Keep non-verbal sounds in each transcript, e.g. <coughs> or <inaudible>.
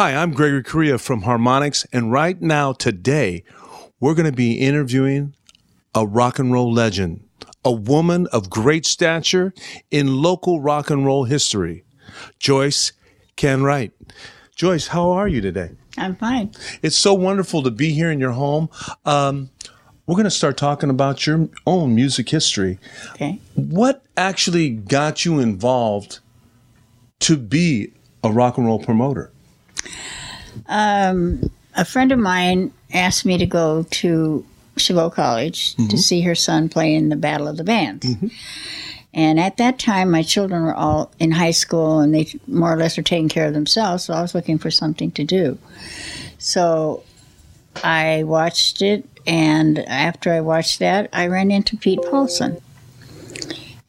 Hi, I'm Gregory Correa from Harmonics, and right now, today, we're going to be interviewing a rock and roll legend, a woman of great stature in local rock and roll history, Joyce Can Wright. Joyce, how are you today? I'm fine. It's so wonderful to be here in your home. Um, we're going to start talking about your own music history. Okay. What actually got you involved to be a rock and roll promoter? Um, a friend of mine asked me to go to Chabot College to see her son play in the Battle of the Bands. And at that time, my children were all in high school and they more or less were taking care of themselves, so I was looking for something to do. So I watched it, and after I watched that, I ran into Pete Paulson.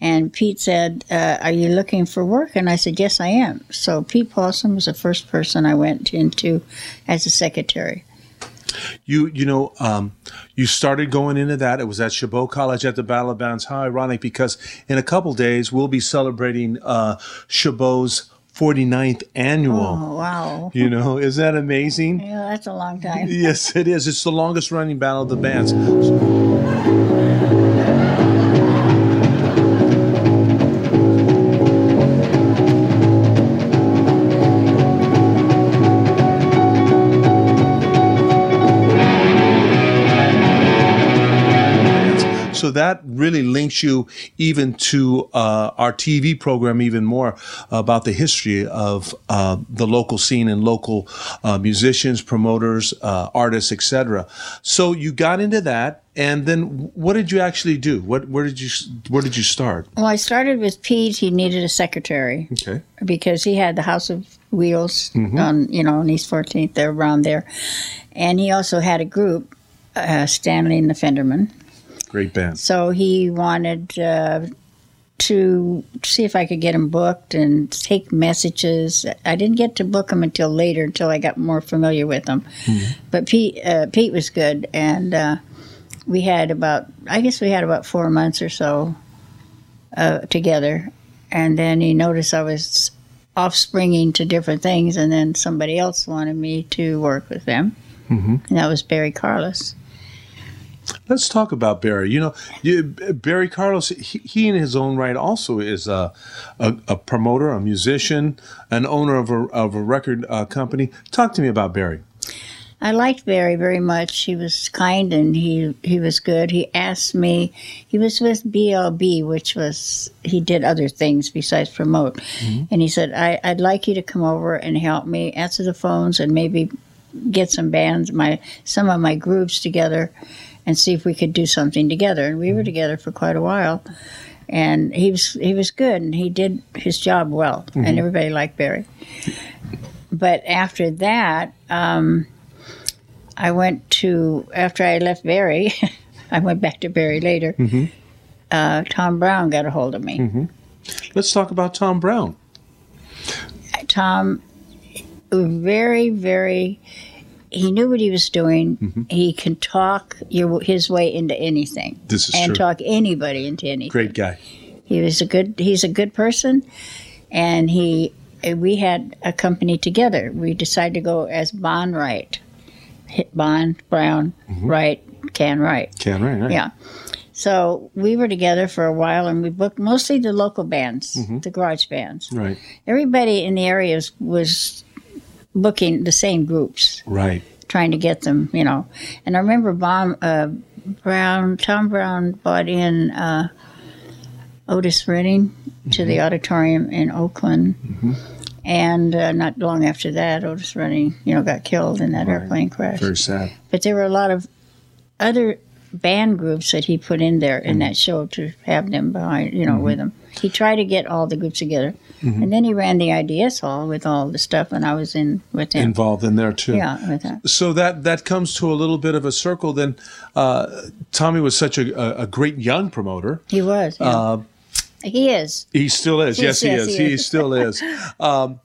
And Pete said, uh, Are you looking for work? And I said, Yes, I am. So Pete Paulson was the first person I went into as a secretary. You you know um, you started going into that. It was at Chabot College at the Battle of Bands. How ironic because in a couple days we'll be celebrating uh, Chabot's 49th annual. Oh, wow. You know, is that amazing? Yeah, that's a long time. Yes, it is. It's the longest running Battle of the Bands. So that really links you even to uh, our TV program even more about the history of uh, the local scene and local uh, musicians, promoters, uh, artists, etc. So you got into that, and then what did you actually do? What where did you where did you start? Well, I started with Pete. He needed a secretary Okay. because he had the House of Wheels on, you know, on East 14th, there around there. And he also had a group, uh, Stanley and the Fenderman. Great band. So he wanted uh, to see if I could get him booked and take messages. I didn't get to book him until later, until I got more familiar with him. But Pete, uh, Pete was good, and uh, we had about, I guess we had about four months or so uh, together. And then he noticed I was offspringing to different things, and then somebody else wanted me to work with them, and that was Barry Carlos. Let's talk about Barry. You know, you, Barry Carlos. He, he, in his own right, also is a, a, a promoter, a musician, an owner of a, of a record uh, company. Talk to me about Barry. I liked Barry very much. He was kind and he he was good. He asked me. He was with BLB, which was he did other things besides promote. And he said, I, "I'd like you to come over and help me answer the phones and maybe get some bands, my some of my groups together, and see if we could do something together." And we were together for quite a while. And he was he was good, and he did his job well, and everybody liked Barry. But after that, um, I went to after I left Barry. <laughs> I went back to Barry later. Uh, Tom Brown got a hold of me. Let's talk about Tom Brown. Tom, very, very. He knew what he was doing. Mm-hmm. He can talk your, his way into anything, This is and true. talk anybody into anything. Great guy. He was a good. He's a good person, and he. We had a company together. We decided to go as Bond Wright, Hit Bond Brown mm-hmm. Wright Can Wright. Can right, right. Yeah. So we were together for a while, and we booked mostly the local bands, mm-hmm. the garage bands. Right. Everybody in the areas was booking the same groups, Right. trying to get them, you know. And I remember Bomb, uh, Brown, Tom Brown bought in uh, Otis Redding to the auditorium in Oakland. And uh, not long after that, Otis Redding, you know, got killed in that airplane crash. Very sad. But there were a lot of other band groups that he put in there in that show to have them behind, you know, with him. He tried to get all the groups together. And then he ran the IDS hall with all the stuff, and I was in with him. Involved in there too. yeah, with that. So that that comes to a little bit of a circle. Then uh, Tommy was such a, a, great young promoter. He was. yeah. Uh, he is. He still is. Yes, he yes, is. he He, still is. <laughs> Um,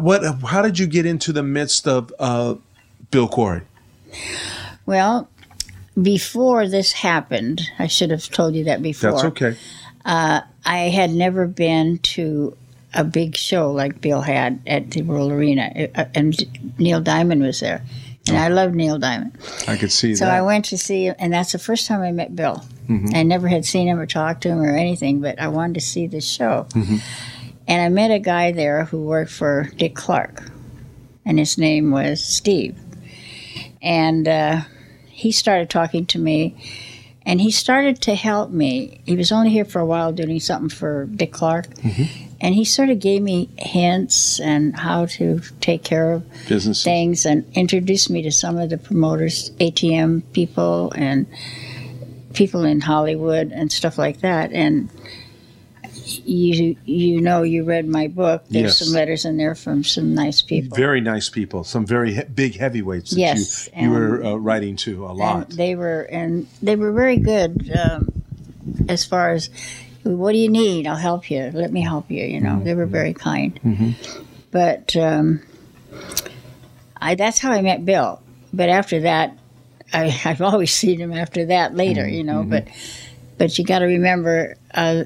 what? How did you get into the midst of uh, Bill Corey? Well, before this happened, I should have told you that before. That's okay. I had never been to a big show like Bill had at the World Arena, uh, and Neil Diamond was there, and I love Neil Diamond. I could see So that. So I went to see him, and that's the first time I met Bill. I never had seen him or talked to him or anything, but I wanted to see the show. And I met a guy there who worked for Dick Clark, and his name was Steve. And uh, he started talking to me, and he started to help me. He was only here for a while doing something for Dick Clark. Mm-hmm. And he sort of gave me hints and how to take care of Business. things and introduced me to some of the promoters, ATM people and people in Hollywood and stuff like that. And you you know you read my book. There's Yes. some letters in there from some nice people. Very nice people. Some very he- big heavyweights that Yes, you, you were uh, writing to a lot. they were and they were very good um, as far as what do you need? I'll help you. Let me help you. You know, Mm-hmm. they were very kind. But um, I that's how I met Bill. But after that, I, <laughs> I've always seen him after that later. Mm-hmm. You know, but but you got to remember uh,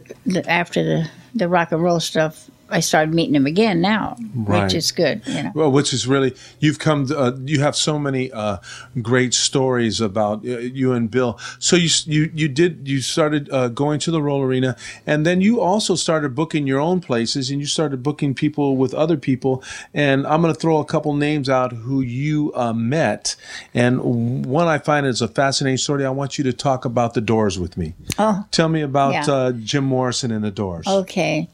after the the rock and roll stuff. I started meeting him again now, Right. which is good. You know. Well, which is really you've come. To, uh, you have so many uh, great stories about uh, you and Bill. So you you you did you started uh, going to the Roll Arena, and then you also started booking your own places, and you started booking people with other people. And I'm going to throw a couple names out who you uh, met, and one I find is a fascinating story. I want you to talk about the Doors with me. Oh, Tell me about Yeah. uh, Jim Morrison and the Doors. Okay.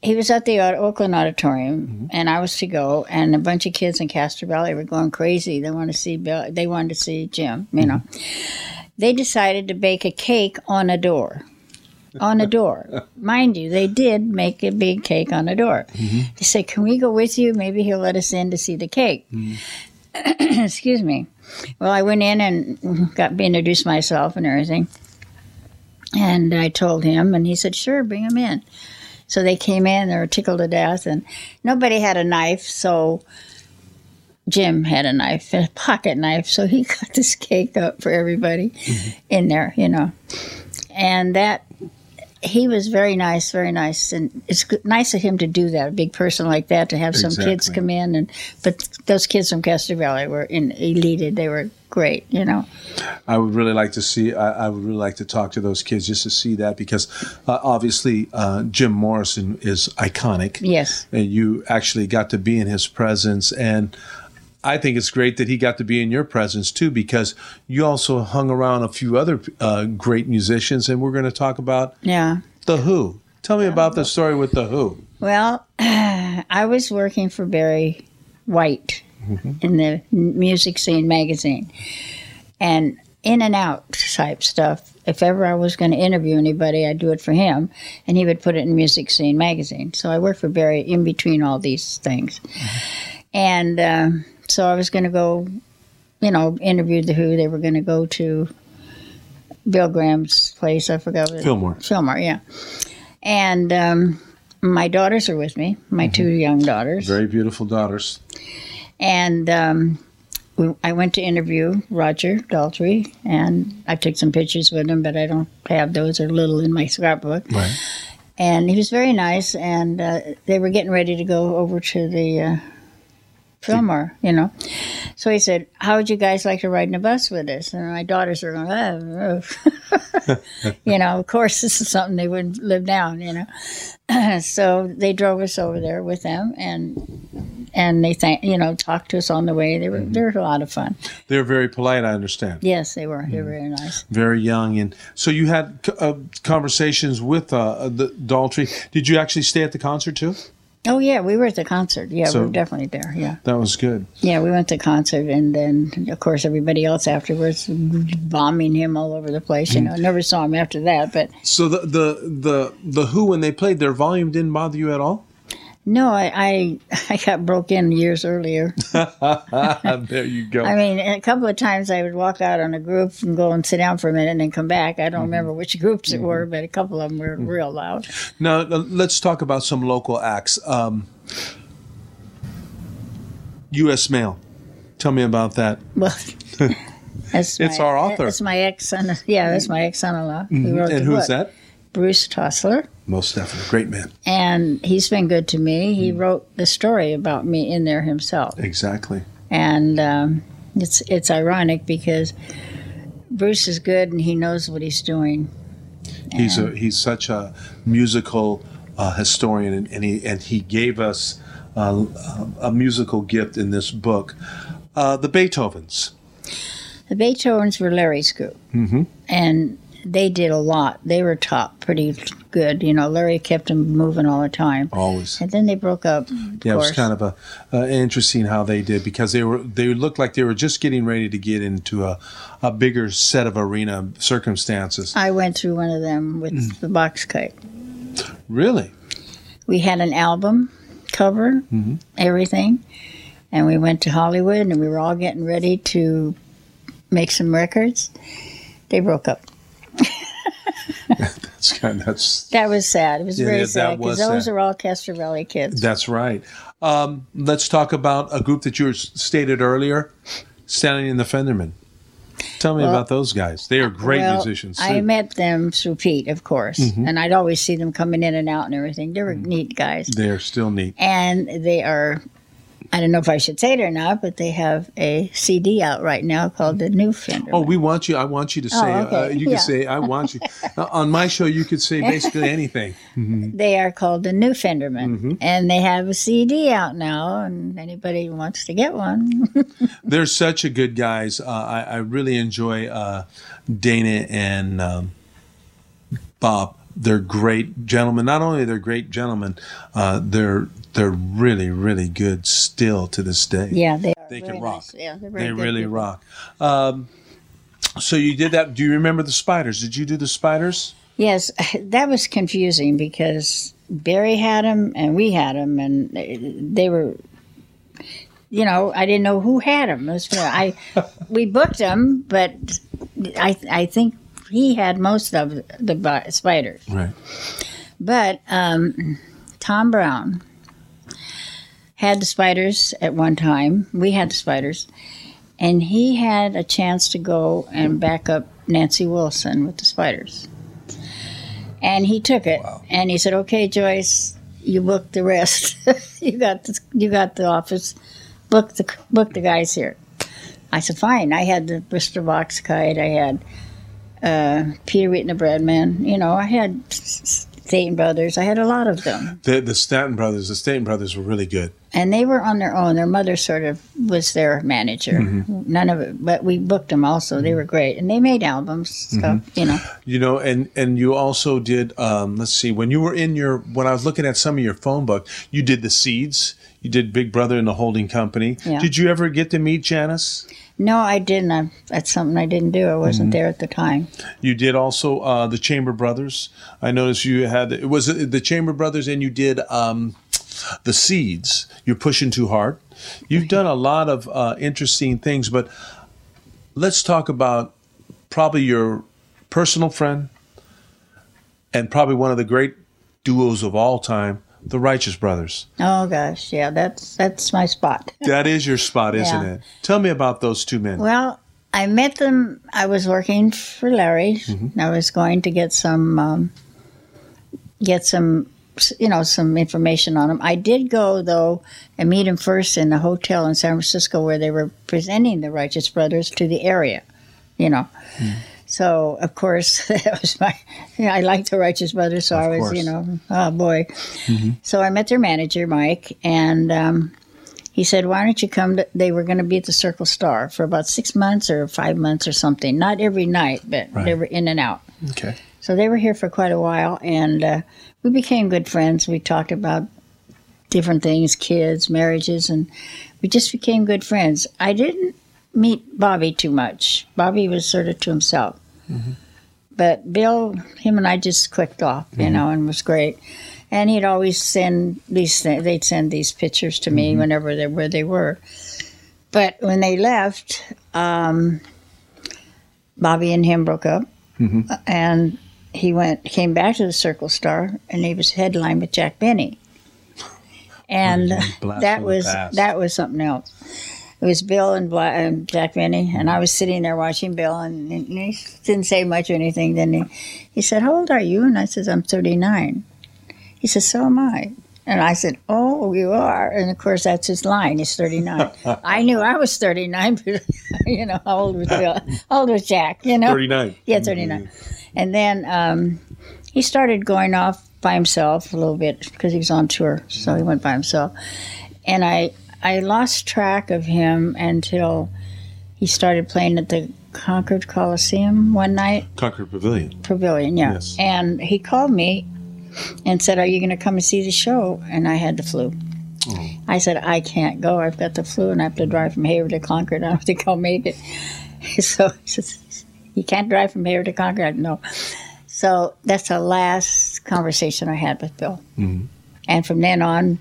He was at the Oakland Auditorium, mm-hmm. and I was to go, and a bunch of kids in Castro Valley were going crazy. They wanted to see Bill. They wanted to see Jim. You know, mm-hmm. they decided to bake a cake on a door. On a door, <laughs> mind you, they did make a big cake on a door. Mm-hmm. They said, "Can we go with you? Maybe he'll let us in to see the cake." <clears throat> Excuse me. Well, I went in and got introduced myself and everything, and I told him, and he said, "Sure, bring him in." So they came in, they were tickled to death, and nobody had a knife, so Jim had a knife, a pocket knife, so he <laughs> cut this cake up for everybody mm-hmm. in there, you know. And that, he was very nice, very nice, and it's nice of him to do that, a big person like that, to have some kids come in, and but those kids from Castro Valley were in elated, they were great, you know. I would really like to see. I, I would really like to talk to those kids just to see that because uh, obviously uh, Jim Morrison is iconic, Yes, and you actually got to be in his presence. And I think it's great that he got to be in your presence too because you also hung around a few other uh, great musicians, and we're going to talk about yeah. the Who. Tell me about the story with the Who. Well, <clears throat> I was working for Barry White in the music scene magazine, and in and out type stuff. If ever I was going to interview anybody, I'd do it for him, and he would put it in music scene magazine. So I worked for Barry in between all these things, and um so I was going to go, you know, interview the Who. They were going to go to Bill Graham's place. I forgot what Fillmore. Fillmore, yeah. And um, my daughters are with me, my two young daughters. Very beautiful daughters. And um, we, I went to interview Roger Daltrey, and I took some pictures with him, but I don't have those. They're little in my scrapbook. Right. And he was very nice, and uh, they were getting ready to go over to the uh, you know. So he said, "How would you guys like to ride in a bus with us?" And my daughters are going, oh, oh." <laughs> you know, of course, <laughs> this is something they wouldn't live down, you know. <clears throat> so they drove us over there with them, and and they thank you know talked to us on the way. They were they were a lot of fun. They're very polite. I understand. Yes, they were. They were very nice. very young, and so you had uh, conversations with uh, the Daltrey. Did you actually stay at the concert too? Oh yeah, we were at the concert. Yeah, So- we were definitely there. Yeah. That was good. Yeah, we went to concert, and then of course everybody else afterwards bombing him all over the place. You hmm. know, never saw him after that. But So the the the the Who when they played, their volume didn't bother you at all. No, I I, <laughs> I got broke in years earlier. <laughs> there you go. I mean, a couple of times I would walk out on a group and go and sit down for a minute and then come back. I don't remember which groups it were, but a couple of them were real loud. now uh, let's talk about some local acts. Um, U.S. Mail. Tell me about that. Well. <laughs> That's It's my- our author. That's my ex son. Yeah, that's my ex son-in-law. Who wrote and who's book. that? Bruce Tossler. Most definitely. Great man. and he's been good to me. He wrote the story about me in there himself, Exactly. and um, it's it's ironic because Bruce is good and he knows what he's doing. He's a he's such a musical uh, historian, and, and he and he gave us uh, a musical gift in this book. Uh, the Beethovens. The Beethovens were Larry's group, Mhm. and they did a lot. They were top, pretty good. You know, Larry kept them moving all the time, Always. and then they broke up. Of Yeah, it was kind of a uh, interesting how they did because they were they looked like they were just getting ready to get into a, a bigger set of arena circumstances. I went through one of them with Mm. the box kite. Really? we had an album cover, Mm-hmm. everything, and we went to Hollywood and we were all getting ready to make some records. They broke up. <laughs> That's kind that's That was sad. It was very yeah, sad because those sad. are all Castro Valley kids. that's right. Um, let's talk about a group that you stated earlier, Stanley and the Fendermen. Tell me Well, about those guys. They are great well, musicians. I met them through Pete, of course, Mm-hmm. and I'd always see them coming in and out and everything. They were neat guys, they are still neat. and they are. I don't know if I should say it or not, but they have a CD out right now called the New Fender. Oh, we want you. I want you to say. Oh, okay. uh, you can say. I want you. <laughs> Uh, on my show, you could say basically <laughs> anything. They are called the New Fenderman, Mm-hmm. and they have a CD out now. And anybody who wants to get one, <laughs> They're such a good guys. Uh, I, I really enjoy uh, Dana and um, Bob. They're great gentlemen. Not only they're great gentlemen, uh, they're they're really really good still to this day. yeah, they are. They can rock. nice. Yeah, they're very they good really people. rock. Um, so you did that. Do you remember the spiders? Did you do the spiders? Yes, <laughs> that was confusing because Barry had them and we had them, and they were. You know, I didn't know who had them. I <laughs> we booked them, but I I think he had most of the spiders. Right. But um, Tom Brown had the spiders at one time. We had the spiders. And he had a chance to go and back up Nancy Wilson with the spiders. And he took it. And he said, Okay, Joyce, you book the rest. <laughs> you got the, you got the office. Book the book the guys here. I said, Fine. I had the Bristol Box Kite. I had uh, Peter Wheat and the Breadmen. You know, I had Staten Brothers. I had a lot of them. The the Stanton brothers. The Stanton brothers were really good. And they were on their own. Their mother sort of was their manager. None of it, but we booked them also. They were great. And they made albums, stuff, you know. You know, and and you also did. Um, let's see, when you were in your when I was looking at some of your phone book, you did the Seeds. You did Big Brother and the Holding Company. Yeah. Did you ever get to meet Janis? No, I didn't. I, that's something I didn't do. I wasn't there at the time. You did also uh, the Chamber Brothers. I noticed you had it was the Chamber Brothers, and you did um, the Seeds. You're pushing too hard. You've done a lot of uh, interesting things, but let's talk about probably your personal friend and probably one of the great duos of all time, the Righteous Brothers. Oh gosh, yeah, that's that's my spot. <laughs> That is your spot, isn't Yeah. it? Tell me about those two men. Well, I met them. I was working for Larry. Mm-hmm. I was going to get some, um, get some, you know, some information on him. I did go though and meet him first in a hotel in San Francisco where they were presenting the Righteous Brothers to the area. You know. Hmm. So of course <laughs> that was my. I liked the Righteous Brothers, so Of I was, course. Mm-hmm. you know, oh boy. So I met their manager, Mike, and um, he said, "Why don't you come?" To, they were going to be at the Circle Star for about six months or five months or something. Not every night, but they were in and out. okay. So they were here for quite a while, and uh, we became good friends. We talked about different things, kids, marriages, and we just became good friends. I didn't meet Bobby too much. Bobby was sort of to himself. But Bill, him and I just clicked off, you know, and was great. And he'd always send these things, they'd send these pictures to me whenever they where they were. But when they left, um, Bobby and him broke up, and he went came back to the Circle Star, and he was headlined with Jack Benny, and that was that was something else. It was Bill and, Bla- and Jack Benny, and I was sitting there watching Bill, and, and he didn't say much or anything. Then he, he said, "How old are you?" And I says, "I'm 39." He said, So am I. And I said, Oh, you are. And of course, that's his line. He's 39. <laughs> I knew I was 39, <laughs> but, you know, how old was Bill? How old was Jack? You know? 39. Yeah, 39. And then um, he started going off by himself a little bit because he was on tour. So he went by himself. And I, I lost track of him until he started playing at the Concord Coliseum one night. Concord Pavilion. Pavilion, yeah. Yes. And he called me and said, Are you going to come and see the show? And I had the flu. Oh. I said, I can't go. I've got the flu and I have to drive from Hayward to Concord. I don't think I'll make it. So <laughs> he says, You can't drive from here to Concord? No. So that's the last conversation I had with Bill. Mm-hmm. And from then on,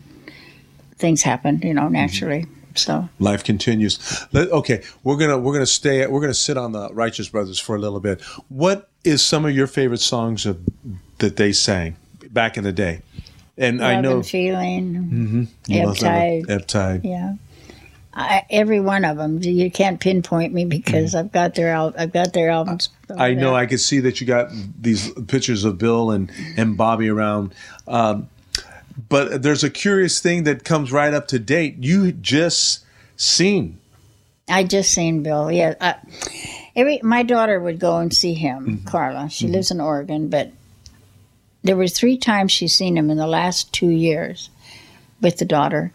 things happened, you Mm-hmm. know, naturally. So Life continues. Let, okay, we're gonna we're gonna stay. We're gonna sit on the Righteous Brothers for a little bit. What is some of your favorite songs of, that they sang back in the day? And I know and feeling, you know, some of- Ebb Tide. Ebb Tide. Yeah. I, every one of them. You can't pinpoint me because I've got their al- I've got their albums. Mm-hmm. I know. I could see that you got these pictures of Bill and and Bobby around. Um, but there's a curious thing that comes right up to date. You just seen. I just seen Bill. Yeah. Uh, every my daughter would go and see him. Carla. She lives in Oregon, but there were three times she's seen him in the last two years with the daughter.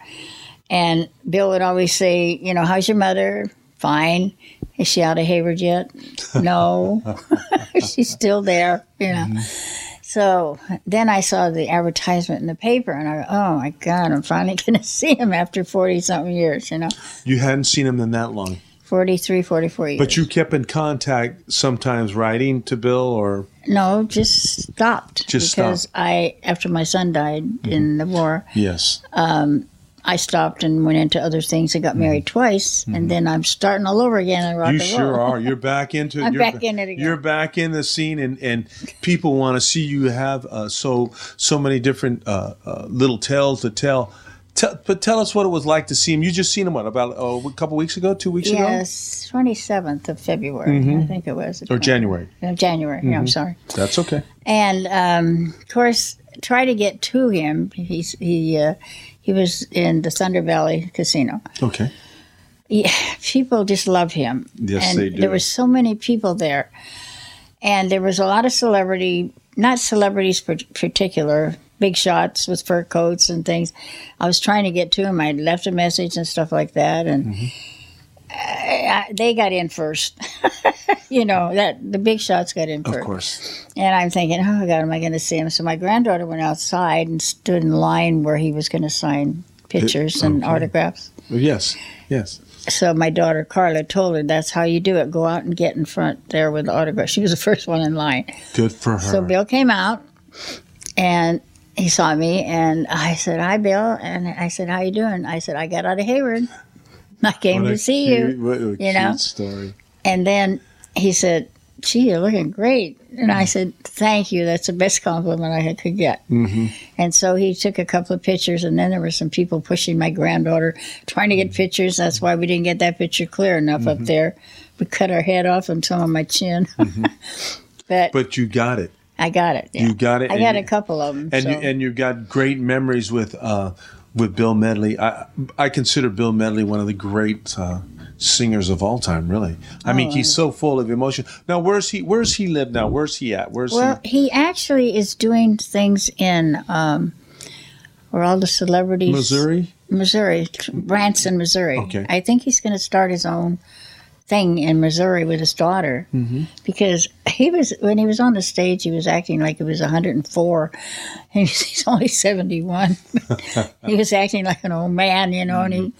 And Bill would always say, you know, how's your mother? Fine. Is she out of Hayward yet? <laughs> No. <laughs> She's still there, you know. So then I saw the advertisement in the paper and I go, oh my God, I'm finally <laughs> going to see him after 40 something years, you know, You hadn't seen him in that long, 43, 44 years. but you kept in contact sometimes, writing to Bill or No, just stopped. Just because stopped. Mm-hmm. I, after my son died in the war, yes. I stopped and went into other things. I got married twice, and then I'm starting all over again in rock Mm-hmm. You and sure roll. are. You're <laughs> back into. I'm you're back ba- in it again. You're back in the scene, and and people want to see you have uh, so so many different uh, uh, little tales to tell. Tell, but tell us what it was like to see him. You just seen him what about oh, a couple weeks ago, two weeks ago? Yes, 27th of February, I think it was. or January? January, yeah, I'm sorry. That's okay. And um, of course, try to get to him. He's he uh, he was in the Thunder Valley Casino. Okay. Yeah, people just love him. Yes, and they do. There were so many people there, and there was a lot of celebrity, not celebrities per- particular, big shots with fur coats and things. I was trying to get to him. I left a message and stuff like that, and Mm-hmm. I, I, they got in first. <laughs> you know that the big shots got in first. Of course. And I'm thinking, oh God, am I going to see him? So my granddaughter went outside and stood in line where he was going to sign pictures and okay. autographs. Yes. Yes. So my daughter Carla told her that's how you do it. Go out and get in front there with the autograph. She was the <laughs> first one in line. Good for her. So Bill came out and he saw me and I said, Hi Bill and I said, How you doing? I said, I got out of Hayward. <laughs> I came What to see cute- you. You know? story. And then he said, Gee, you're looking great. And I said, Thank you. That's the best compliment I could get. Mm-hmm. And so he took a couple of pictures, and then there were some people pushing my granddaughter, trying to get pictures. That's why we didn't get that picture clear enough up there. We cut our head off and some of my chin. <laughs> but, But you got it. I got it. yeah. You got it. I got you- a couple of them. and so. you, and you've got great memories with uh, with Bill Medley. I I consider Bill Medley one of the great uh, singers of all time. Really, I mean, Oh, he's so full of emotion. Now, where's he? Where's he live now? Where's he at? Where's well, he actually is doing things in um, where all the celebrities. he? Missouri. Missouri, Branson, Missouri. Okay. I think he's going to start his own thing in Missouri with his daughter Mm-hmm. because he was when he was on the stage, he was acting like he was 104, and he's, <laughs> he's only 71. <laughs> he was acting like an old man, you know, and he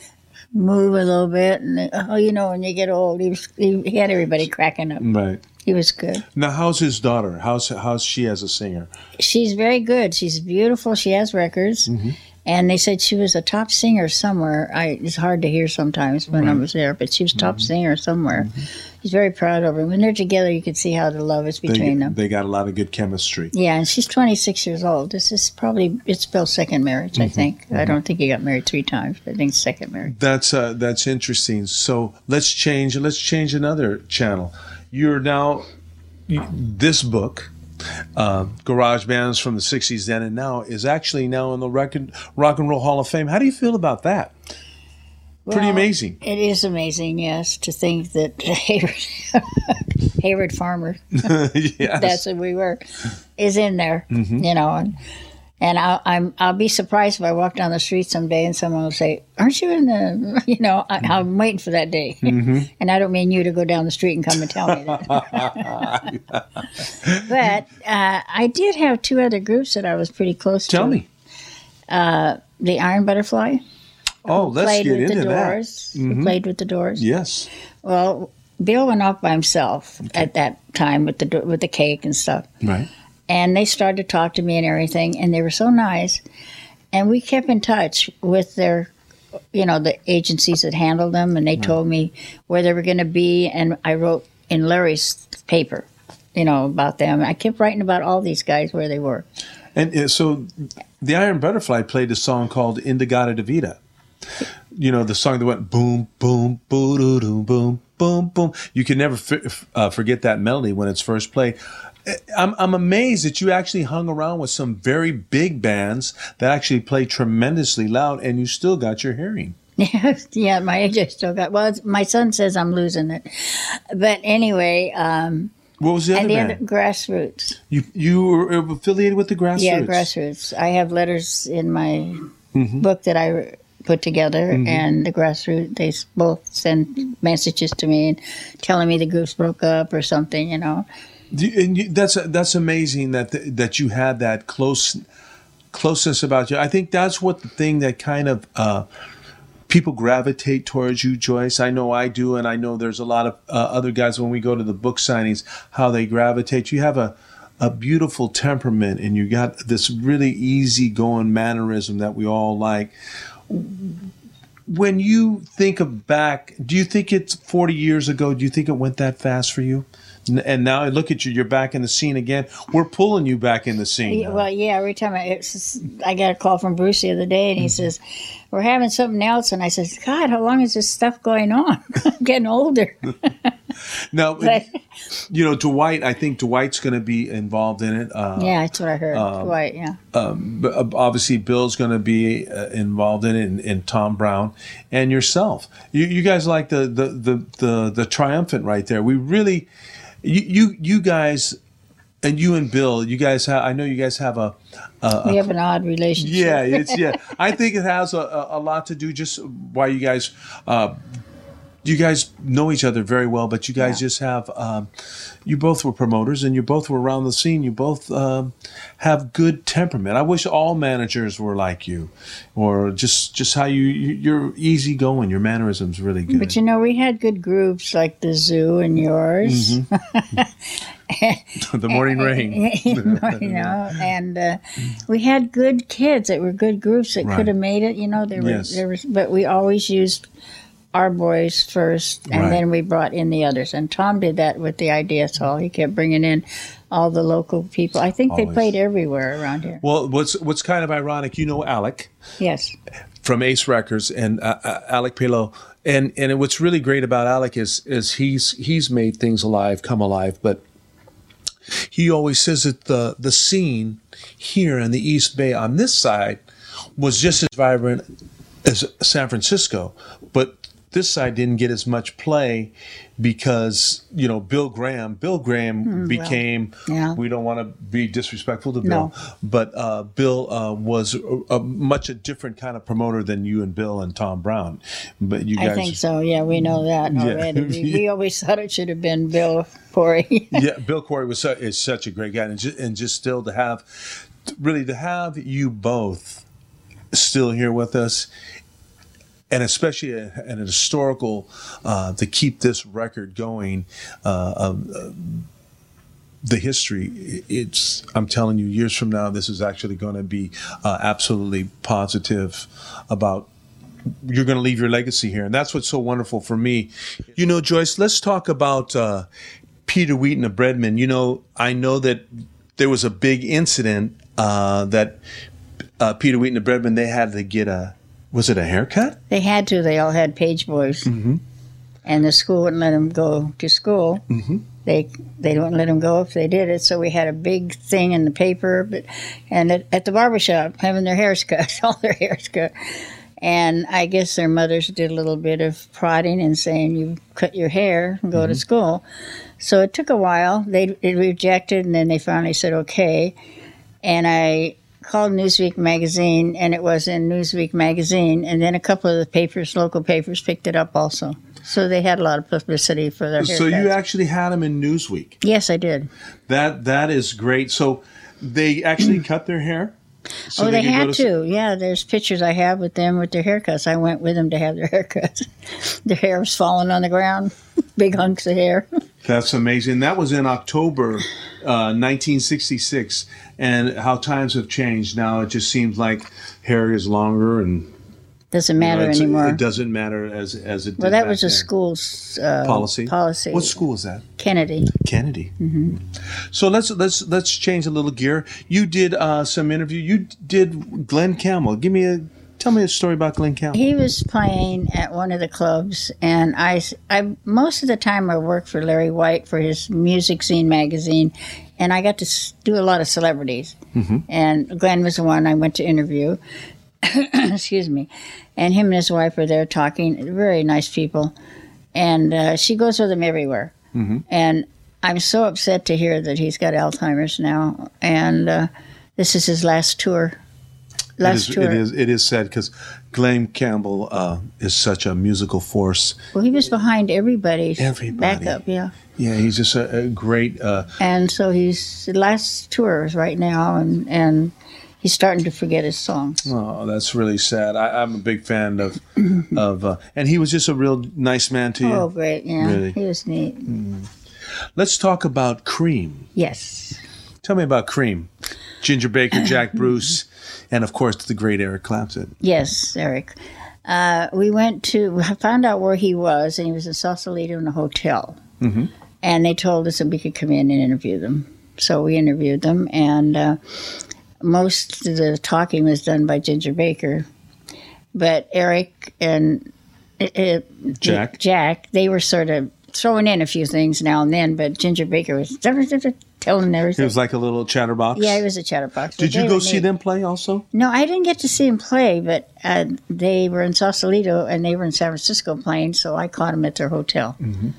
move a little bit, and oh, you know, when you get old, he was he, he had everybody cracking up. Right. He was good. Now, how's his daughter? How's how's she as a singer? She's very good. She's beautiful. She has records. Mm-hmm. And they said she was a top singer somewhere. I, it's hard to hear sometimes when I was there, but she was top mm-hmm. singer somewhere. Mm-hmm. He's very proud of her. When they're together, you can see how the love is They, between them. they got a lot of good chemistry. Yeah, and she's 26 years old. This is probably it's Bill's second marriage, I mm-hmm. think. I don't think he got married three times. But I think second marriage. That's uh, that's interesting. So let's change. Let's change another channel. You're now this book, uh, garage bands from the 60s then and now is actually now in the record rock and roll hall of fame how do you feel about that pretty amazing It is amazing, yes, to think that <laughs> Hayward, Hayward Farmer, <laughs> yes. that's who we were, is in there, Mm-hmm. you know, and and I'll, I'm I'll be surprised if I walk down the street someday and someone will say, "Aren't you in the?" <laughs> You know, I, I'm waiting for that day, Mm-hmm. <laughs> and I don't mean you to go down the street and come and tell me that. <laughs> but uh, I did have two other groups that I was pretty close tell to. Tell me the Iron Butterfly. oh let's played get with into the that Doors. who Played with the Doors. yes Well, Bill went off by himself at that time with the with the cake and stuff, right and they started to talk to me and everything, and they were so nice, and we kept in touch with their, you know, the agencies that handled them, and they told me where they were going to be, and I wrote in Larry's paper, you know, about them. I kept writing about all these guys where they were. And uh, so the Iron Butterfly played a song called In-A-Gadda-Da-Vida. You know, the song that went boom, boom, boo doo doo boom, boom, boom. You can never f- uh, forget that melody when it's first played. I'm, I'm amazed that you actually hung around with some very big bands that actually play tremendously loud and you still got your hearing. <laughs> Yeah, my age I still got. Well, it's, my son says I'm losing it, but anyway, um, What was the other and the band? other, grassroots. you, you were affiliated with the Grassroots? Yeah, grassroots. I have letters in my Mm-hmm. book that I put together, and the grassroots. They both send messages to me and telling me the groups broke up or something. You know. And you, that's that's amazing that th- that you had that close closeness about you. I think that's what the thing that kind of uh, people gravitate towards you, Joyce. I know I do, and I know there's a lot of uh, other guys when we go to the book signings how they gravitate. You have a a beautiful temperament, and you got this really easygoing mannerism that we all like. When you think of back, do you think it's 40 years ago? Do you think it went that fast for you? And now I look at you, you're back in the scene again. We're pulling you back in the scene. Yeah, well, yeah. Every time I, it's just, I got a call from Bruce the other day, and he says, "We're having something else," and I says, "God, how long is this stuff going on? <laughs> I'm getting older." <laughs> Now, But- you know, Dwight. I think Dwight's going to be involved in it. Uh, yeah, that's what I heard. Um, Right? Yeah. but uh, obviously, Bill's going to be uh, involved in it, and, and Tom Brown, and yourself. You, you guys like the the, the the the triumphant right there. We really, you you you guys, and you and Bill. You guys have. I know you guys have a. a, We have an odd relationship. Yeah, it's yeah. <laughs> I think it has a, a, a lot to do just why you guys uh, you guys know each other very well, but you guys Yeah. just have um, you both were promoters and you both were around the scene. You both um, have good temperament. I wish all managers were like you, or just just how you you- you're easygoing. Your mannerisms really good. But you know, we had good groups like the zoo and yours. <laughs> <laughs> the morning rain. <laughs> you know, and uh, we had good kids that were good groups that Right. could have made it. You know, they were, there was, but we always used our boys first, and Right. then we brought in the others. And Tom did that with the IDS Hall. He kept bringing in all the local people. I think they played everywhere around here. Well, what's what's kind of ironic, you know, Alec. Yes, from Ace Records and uh, uh, Alec Palao. And and what's really great about Alec is is he's he's made things alive come alive, but he always says that the the scene here in the East Bay on this side was just as vibrant as San Francisco, but this side didn't get as much play because you know Bill Graham. Bill Graham became. yeah. We don't want to be disrespectful to Bill, No. but uh, Bill uh, was a, a much a different kind of promoter than you and Bill and Tom Brown. But you guys, I think so. Yeah, we know that <laughs> already. We, we <laughs> always thought it should have been Bill Corey. <laughs> yeah, Bill Corey was su- is such a great guy, and just, and just still to have, really to have you both still here with us, and especially a, an historical uh, to keep this record going. Uh, of, uh, the history, it's, I'm telling you, years from now, this is actually going to be uh, absolutely positive about you're going to leave your legacy here. And that's what's so wonderful for me. You know, Joyce, let's talk about uh, Peter Wheaton of Breadman. You know, I know that there was a big incident uh, that uh, Peter Wheaton of Breadman, they had to get a, was it a haircut? They had to. They all had page boys, Mm-hmm. and the school wouldn't let them go to school. They they wouldn't let him go if they did it. So we had a big thing in the paper, but and at, at the barbershop having their hairs <laughs> cut, all their hairs cut. And I guess their mothers did a little bit of prodding and saying, "You cut your hair and go to school." So it took a while. They it rejected, and then they finally said okay. And I called Newsweek magazine, and it was in Newsweek magazine. And then a couple of the papers, local papers, picked it up also. So they had a lot of publicity for their haircuts. So you actually had them in Newsweek. yes, I did. That that is great. So they actually <clears throat> cut their hair. So oh, they, go had to. Yeah, there's pictures I have with them with their haircuts. I went with them to have their <laughs> haircuts. their hair was falling on the ground, <laughs> big hunks of hair. <laughs> That's amazing. That was in October uh, 1966, and how times have changed. Now it just seems like hair is longer and Doesn't you know, matter anymore. It doesn't matter as as it. Did. Well, that was a school's uh, policy. Policy. What school is that? Kennedy. Kennedy. So let's let's let's change a little gear. You did uh, some interview. You did Glen Campbell. Give me a tell me a story about Glen Campbell. He was playing at one of the clubs, and I I most of the time I worked for Larry White for his Music Scene magazine, and I got to do a lot of celebrities. And Glen was the one I went to interview. <coughs> Excuse me, and him and his wife were there talking. Very nice people, and uh, she goes with him everywhere. And I'm so upset to hear that he's got Alzheimer's now, and uh, this is his last tour. Last is, tour. it is it is sad because Glen Campbell uh, is such a musical force. Well, he was behind everybody's Everybody. backup, yeah. Yeah, he's just a, a great. Uh, And so he's last tours right now, and and he's starting to forget his songs. oh, that's really sad. I, I'm a big fan of <clears throat> of, uh, and he was just a real nice man to you. Oh, great! Yeah, Really? he was neat. Let's talk about Cream. Yes, Tell me about Cream. Ginger Baker, <clears throat> Jack Bruce, and of course the great Eric Clapton. yes, Eric. Uh, we went to we found out where he was, and he was in Sausalito in a hotel. Mhm. And they told us that we could come in and interview them. So we interviewed them, and uh, most of the talking was done by Ginger Baker, but Eric and uh, uh, Jack. Jack, they were sort of throwing in a few things now and then, but Ginger Baker was telling everything. It was like a little chatterbox. yeah, he was a chatterbox. Did you go see them play also? No, I didn't get to see them play, but uh, they were in Sausalito and they were in San Francisco playing, so I caught them at their hotel. Mm-hmm.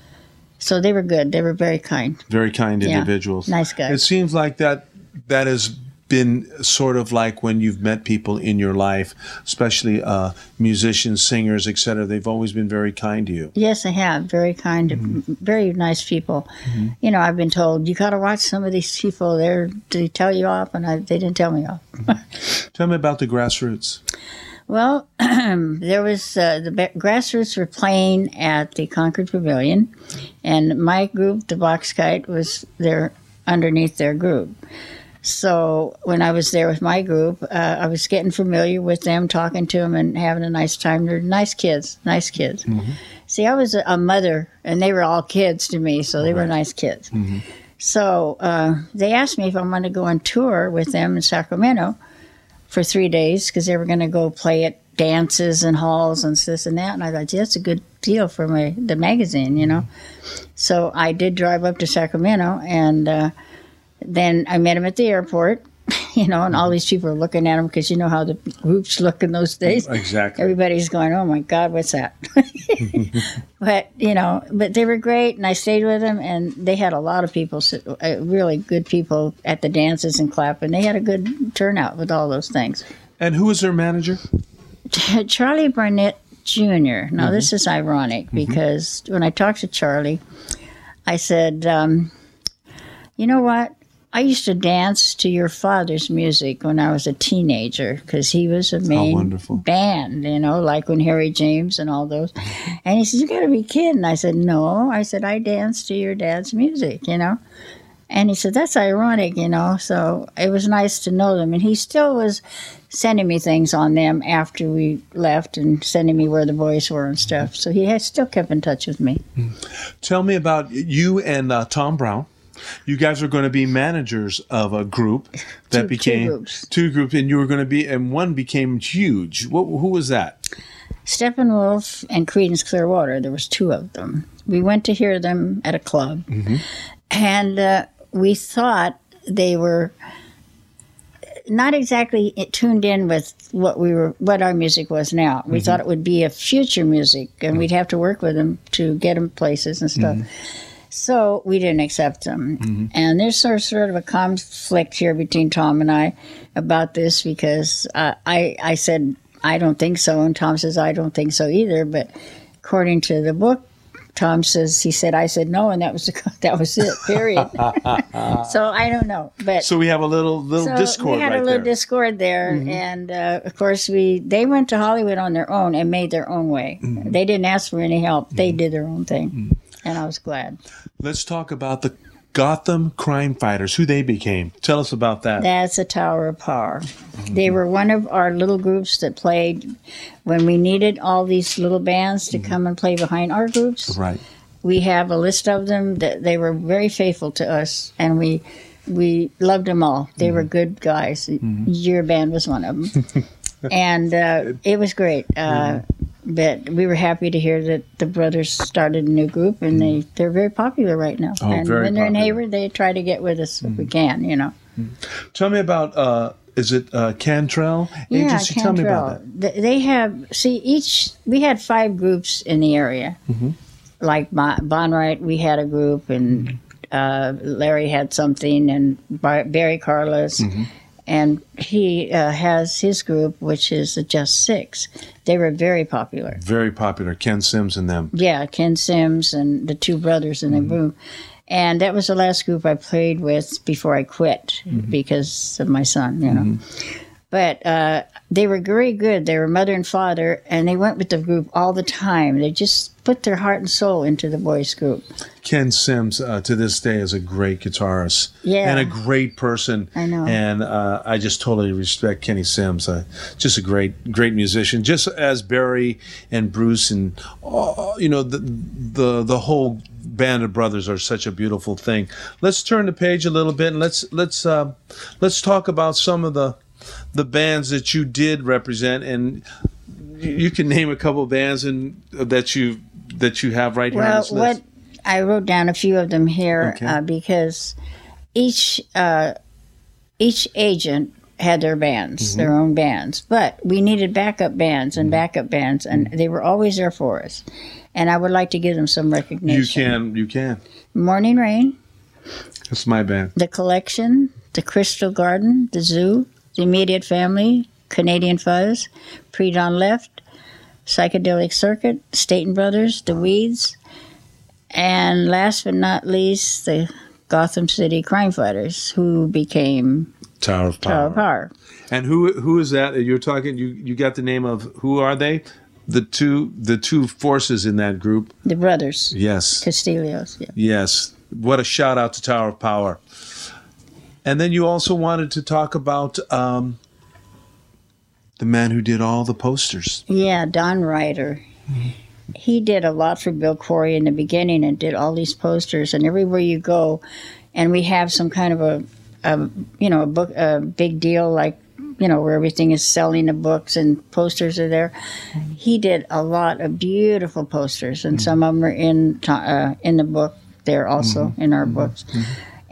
So they were good. They were very kind. Very kind Yeah. individuals. Nice guys. It seems like that that has been sort of like when you've met people in your life, especially uh, musicians, singers, etc. They've always been very kind to you. Yes, I have. Very kind, Mm-hmm. very nice people. You know, I've been told you got to watch some of these people. They're they tell you off, and I, they didn't tell me off. <laughs> Tell me about the grassroots. Well, <clears throat> there was uh, the grassroots were playing at the Concord Pavilion, and my group, the Box Kite, was there underneath their group. So when I was there with my group, uh, I was getting familiar with them, talking to them, and having a nice time. They're nice kids, nice kids. See, I was a, a mother, and they were all kids to me, so they were nice kids. So uh, they asked me if I wanted to go on tour with them in Sacramento for three days because they were going to go play at dances and halls and this and that. And I thought, gee, that's a good deal for my the magazine, you know. So I did drive up to Sacramento, and uh, then I met him at the airport, <laughs> you know, and all these people are looking at them because you know how the groups look in those days. Exactly. Everybody's going, "Oh my God, what's that?" <laughs> but you know, but they were great, and I stayed with them, and they had a lot of people, uh, really good people at the dances and clapping. They had a good turnout with all those things. And who was their manager? Charlie Barnet Jr. Now, this is ironic because when I talked to Charlie, I said, um, You know what? I used to dance to your father's music when I was a teenager because he was a main band, you know, like when Harry James and all those. And he said, You got to be kidding. I said, No. I said, I danced to your dad's music, you know. And he said, That's ironic, you know. So it was nice to know them. And he still was sending me things on them after we left and sending me where the boys were and stuff. So he has still kept in touch with me. Tell me about you and uh, Tom Brown. You guys are going to be managers of a group that Two- two became groups. two groups, and you were going to be, and one became huge. What, who was that? Steppenwolf and Creedence Clearwater, there was two of them. we went to hear them at a club, mm-hmm. and uh, we thought they were not exactly tuned in with what we were, what our music was now. We mm-hmm. thought it would be a future music, and we'd have to work with them to get them places and stuff. Mm-hmm. So we didn't accept them, and there's sort of, sort of a conflict here between Tom and I about this because uh, I I said I don't think so, and Tom says I don't think so either. But according to the book, Tom says he said I said no, and that was the, <laughs> that was it. Period. <laughs> so I don't know, but So we have a little little so discord we had right a little there. Mm-hmm. discord there, and uh, of course we they went to Hollywood on their own and made their own way. Mm-hmm. They didn't ask for any help; they did their own thing, and I was glad. Let's talk about the Gotham Crime Fighters, who they became. Tell us about that. That's a Tower of Power. They were one of our little groups that played when we needed all these little bands to come and play behind our groups. Right. We have a list of them that they were very faithful to us, and we we loved them all. They were good guys. Your band was one of them, <laughs> and uh, it was great. Uh, But we were happy to hear that the brothers started a new group, and they they're very popular right now. Oh, and when they're in. Hayward, they try to get with us if we can. You know. Tell me about. Uh, is it uh, Cantrell Agency? Tell me about that. They have see each. We had five groups in the area. Mm-hmm. Like Bon Bonright, we had a group, and uh, Larry had something, and Bar- Barry Carlos, Mm-hmm. And he uh, has his group, which is the Just Six. They were very popular. Very popular. Ken Sims and them. Yeah, Ken Sims and the two brothers in the group. And that was the last group I played with before I quit because of my son, you know. But uh, they were very good. They were mother and father, and they went with the group all the time. They just put their heart and soul into the boys' group. Ken Sims, uh, to this day, is a great guitarist Yeah. and a great person. I know. And uh, I just totally respect Kenny Sims. Uh, just a great, great musician. Just as Barry and Bruce and uh, you know the the the whole band of brothers are such a beautiful thing. Let's turn the page a little bit and let's let's uh, let's talk about some of the the bands that you did represent and. You can name a couple bands and that you that you have right here on Well, this list. what I wrote down a few of them here Okay. uh, because each uh, each agent had their bands, Mm-hmm. their own bands, but we needed backup bands and backup bands, and Mm-hmm. they were always there for us. And I would like to give them some recognition. You can, you can. Morning Rain, That's my band. The Collection, The Crystal Garden, The Zoo, The Immediate Family, Canadian Fuzz, Pre Dawn Left, Psychedelic Circuit, Staten Brothers, The Weeds, and last but not least, the Gotham City Crime Fighters, who became Tower of Power. Tower of Power. And who who is that? You're talking. You you got the name of who are they? The two the two forces in that group. The brothers, Yes, Castillos. Yeah. yes. What a shout out to Tower of Power. And then you also wanted to talk about um, the man who did all the posters. Yeah, Don Ryder. He did a lot for Bill Quarry in the beginning and did all these posters. And everywhere you go, and we have some kind of a, a you know, a book, a big deal like, you know, where everything is selling the books and posters are there. He did a lot of beautiful posters, and some of them are in uh, in the book there also in our books.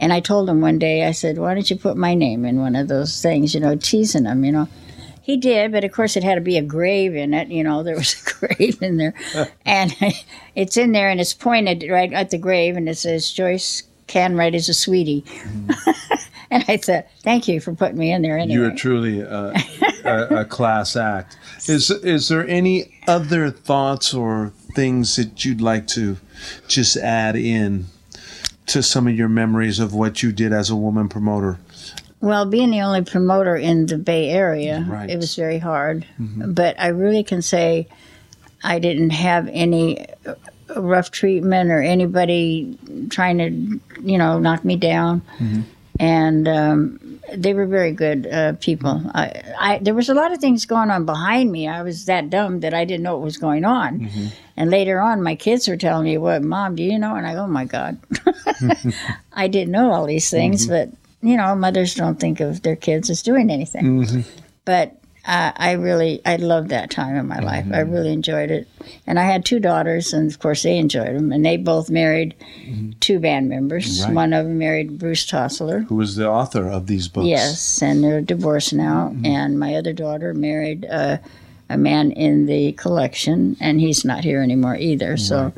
And I told him one day, I said, "Why don't you put my name in one of those things?" You know, teasing him. You know, he did, but of course it had to be a grave in it. You know, <laughs> there was a grave in there, <laughs> and it's in there, and it's pointed right at the grave, and it says Joyce Canwright is a sweetie. Mm-hmm. <laughs> and I thought, thank you for putting me in there anyway. You're truly a, a, a class act. Is is there any other thoughts or things that you'd like to just add in to some of your memories of what you did as a woman promoter? Well, being the only promoter in the Bay Area, Right. it was very hard. But I really can say I didn't have any rough treatment or anybody trying to, you know, knock me down. And um, they were very good uh, people. I, I, there was a lot of things going on behind me. I was that dumb that I didn't know what was going on. And later on, my kids were telling me, "What, mom? Do you know?" And I go, "Oh my God, <laughs> I didn't know all these things." Mm-hmm. But you know, mothers don't think of their kids as doing anything. Mm-hmm. But I, I really I loved that time in my mm-hmm. life. I really enjoyed it, and I had two daughters, and of course they enjoyed them. And they both married two band members. Right. One of them married Bruce Tossler. Who was the author of these books? Yes, and they're divorced now. And my other daughter married uh, a man in the collection, and he's not here anymore either. So,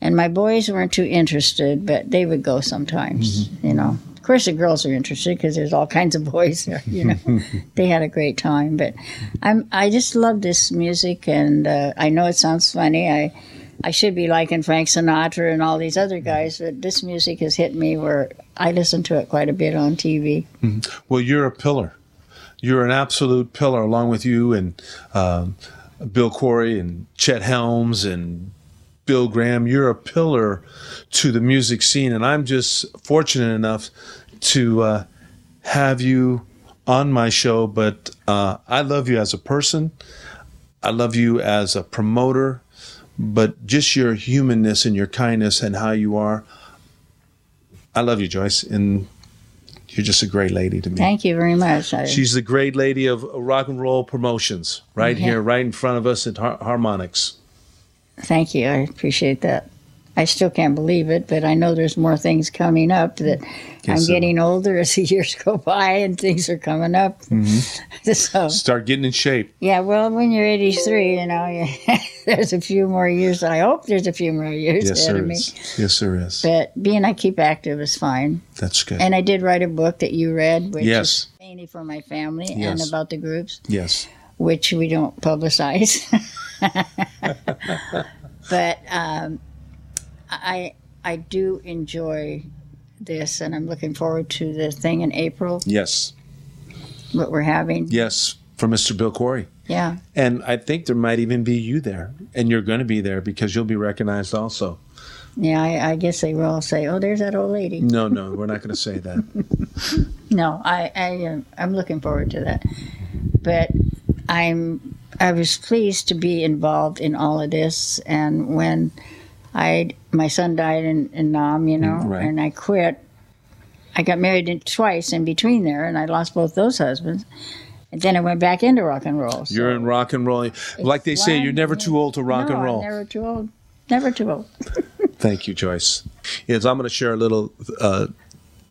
and my boys weren't too interested, but they would go sometimes. You know, of course the girls are interested because there's all kinds of boys there. You know, <laughs> they had a great time. But I'm I just love this music, and uh, I know it sounds funny. I. I should be liking Frank Sinatra and all these other guys, but this music has hit me where I listen to it quite a bit on TV. Well, you're a pillar. You're an absolute pillar, along with you and um, Bill Quarry and Chet Helms and Bill Graham. You're a pillar to the music scene, and I'm just fortunate enough to uh, have you on my show. But uh, I love you as a person. I love you as a promoter, but just your humanness and your kindness and how you are. I love you, Joyce, and you're just a great lady to me. Thank you very much. I, She's the great lady of rock and roll promotions, right Yeah. here, right in front of us at Har- Harmonics. thank you. I appreciate that. I still can't believe it, but I know there's more things coming up that I'm so. getting older as the <laughs> years go by and things are coming up. Mm-hmm. <laughs> so, Start getting in shape. yeah, well, when you're 83, you know, you, <laughs> there's a few more years. I hope there's a few more years Yes, ahead of me. is. Yes, there is. But being I keep active is fine. That's good. And I did write a book that you read, which Yes. is mainly for my family and about the groups. yes. which we don't publicize. but um, I I do enjoy this, and I'm looking forward to the thing in April. Yes. What we're having, Yes. For Mr. Bill Quarry. yeah. And I think there might even be you there. And you're going to be there because you'll be recognized also. Yeah, I, I guess they will say, "Oh, there's that old lady." No, no, we're not going to say that. <laughs> No, I, I uh, I'm looking forward to that. But I'm I was pleased to be involved in all of this, and when I my son died in, in Nam, you know, right. and I quit. I got married in, twice in between there, and I lost both those husbands. And then I went back into rock and roll. so- You're in rock and roll. Like they say, you're never too old to rock no, and I'm roll. never too old. Never too old. <laughs> Thank you, Joyce. Yes, I'm going to share a little uh,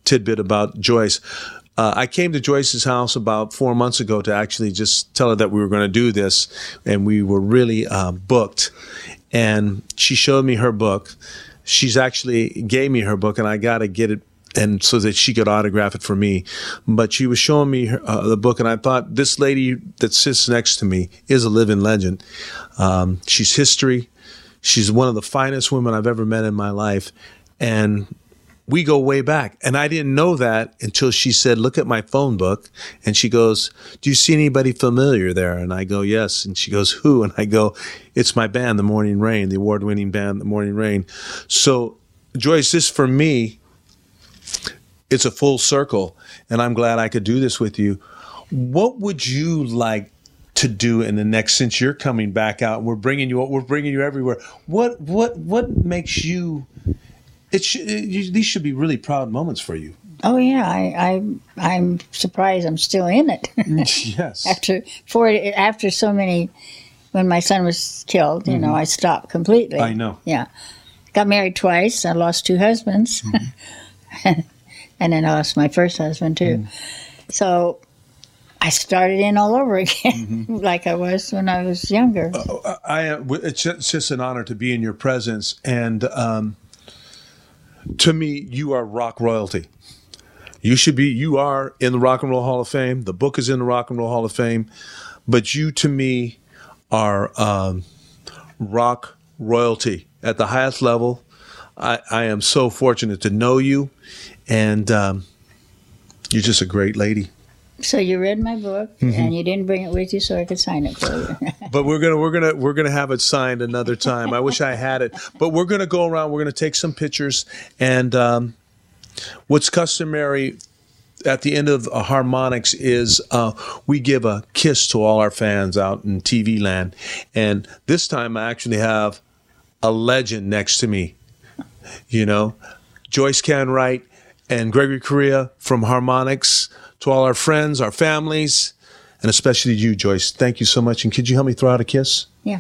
tidbit about Joyce. Uh, I came to Joyce's house about four months ago to actually just tell her that we were going to do this, and we were really uh, booked. And she showed me her book. She's actually gave me her book, and I got to get it. And so that she could autograph it for me, but she was showing me her, uh, the book, and I thought this lady that sits next to me is a living legend. Um, she's history. She's one of the finest women I've ever met in my life. And we go way back. And I didn't know that until she said, Look at my phone book. And she goes, Do you see anybody familiar there? And I go, Yes. And she goes, Who? And I go, It's my band, The Morning Rain, the award winning band, The Morning Rain. So, Joyce, this for me, it's a full circle. And I'm glad I could do this with you. What would you like to do in the next since you're coming back out we're bringing you we're bringing you everywhere what what what makes you it should it, these should be really proud moments for you Oh yeah, I, I I'm surprised I'm still in it. <laughs> yes after for after so many when my son was killed you know i stopped completely Mm-hmm. i know yeah got married twice i lost two husbands Mm-hmm. <laughs> and then i lost my first husband too Mm. so i started in all over <laughs> again Mm-hmm. like i was when i was younger I, uh, it's just, it's just an honor to be in your presence, and um, to me, you are rock royalty. You should be. You are in the Rock and Roll Hall of Fame. The book is in the Rock and Roll Hall of Fame, but you, to me, are um, rock royalty at the highest level. I, I am so fortunate to know you, and um, you're just a great lady. So you read my book Mm-hmm. and you didn't bring it with you so i could sign it for you <laughs> But we're gonna we're gonna we're gonna have it signed another time. I wish I had it, but we're gonna go around. We're gonna take some pictures, and um, what's customary at the end of uh, harmonics is uh, we give a kiss to all our fans out in TV land, and this time I actually have a legend next to me. You know, Joyce Canwright and Gregory Correa from Harmonics. To all our friends, our families, and especially to you, Joyce. Thank you so much. And could you help me throw out a kiss? Yeah.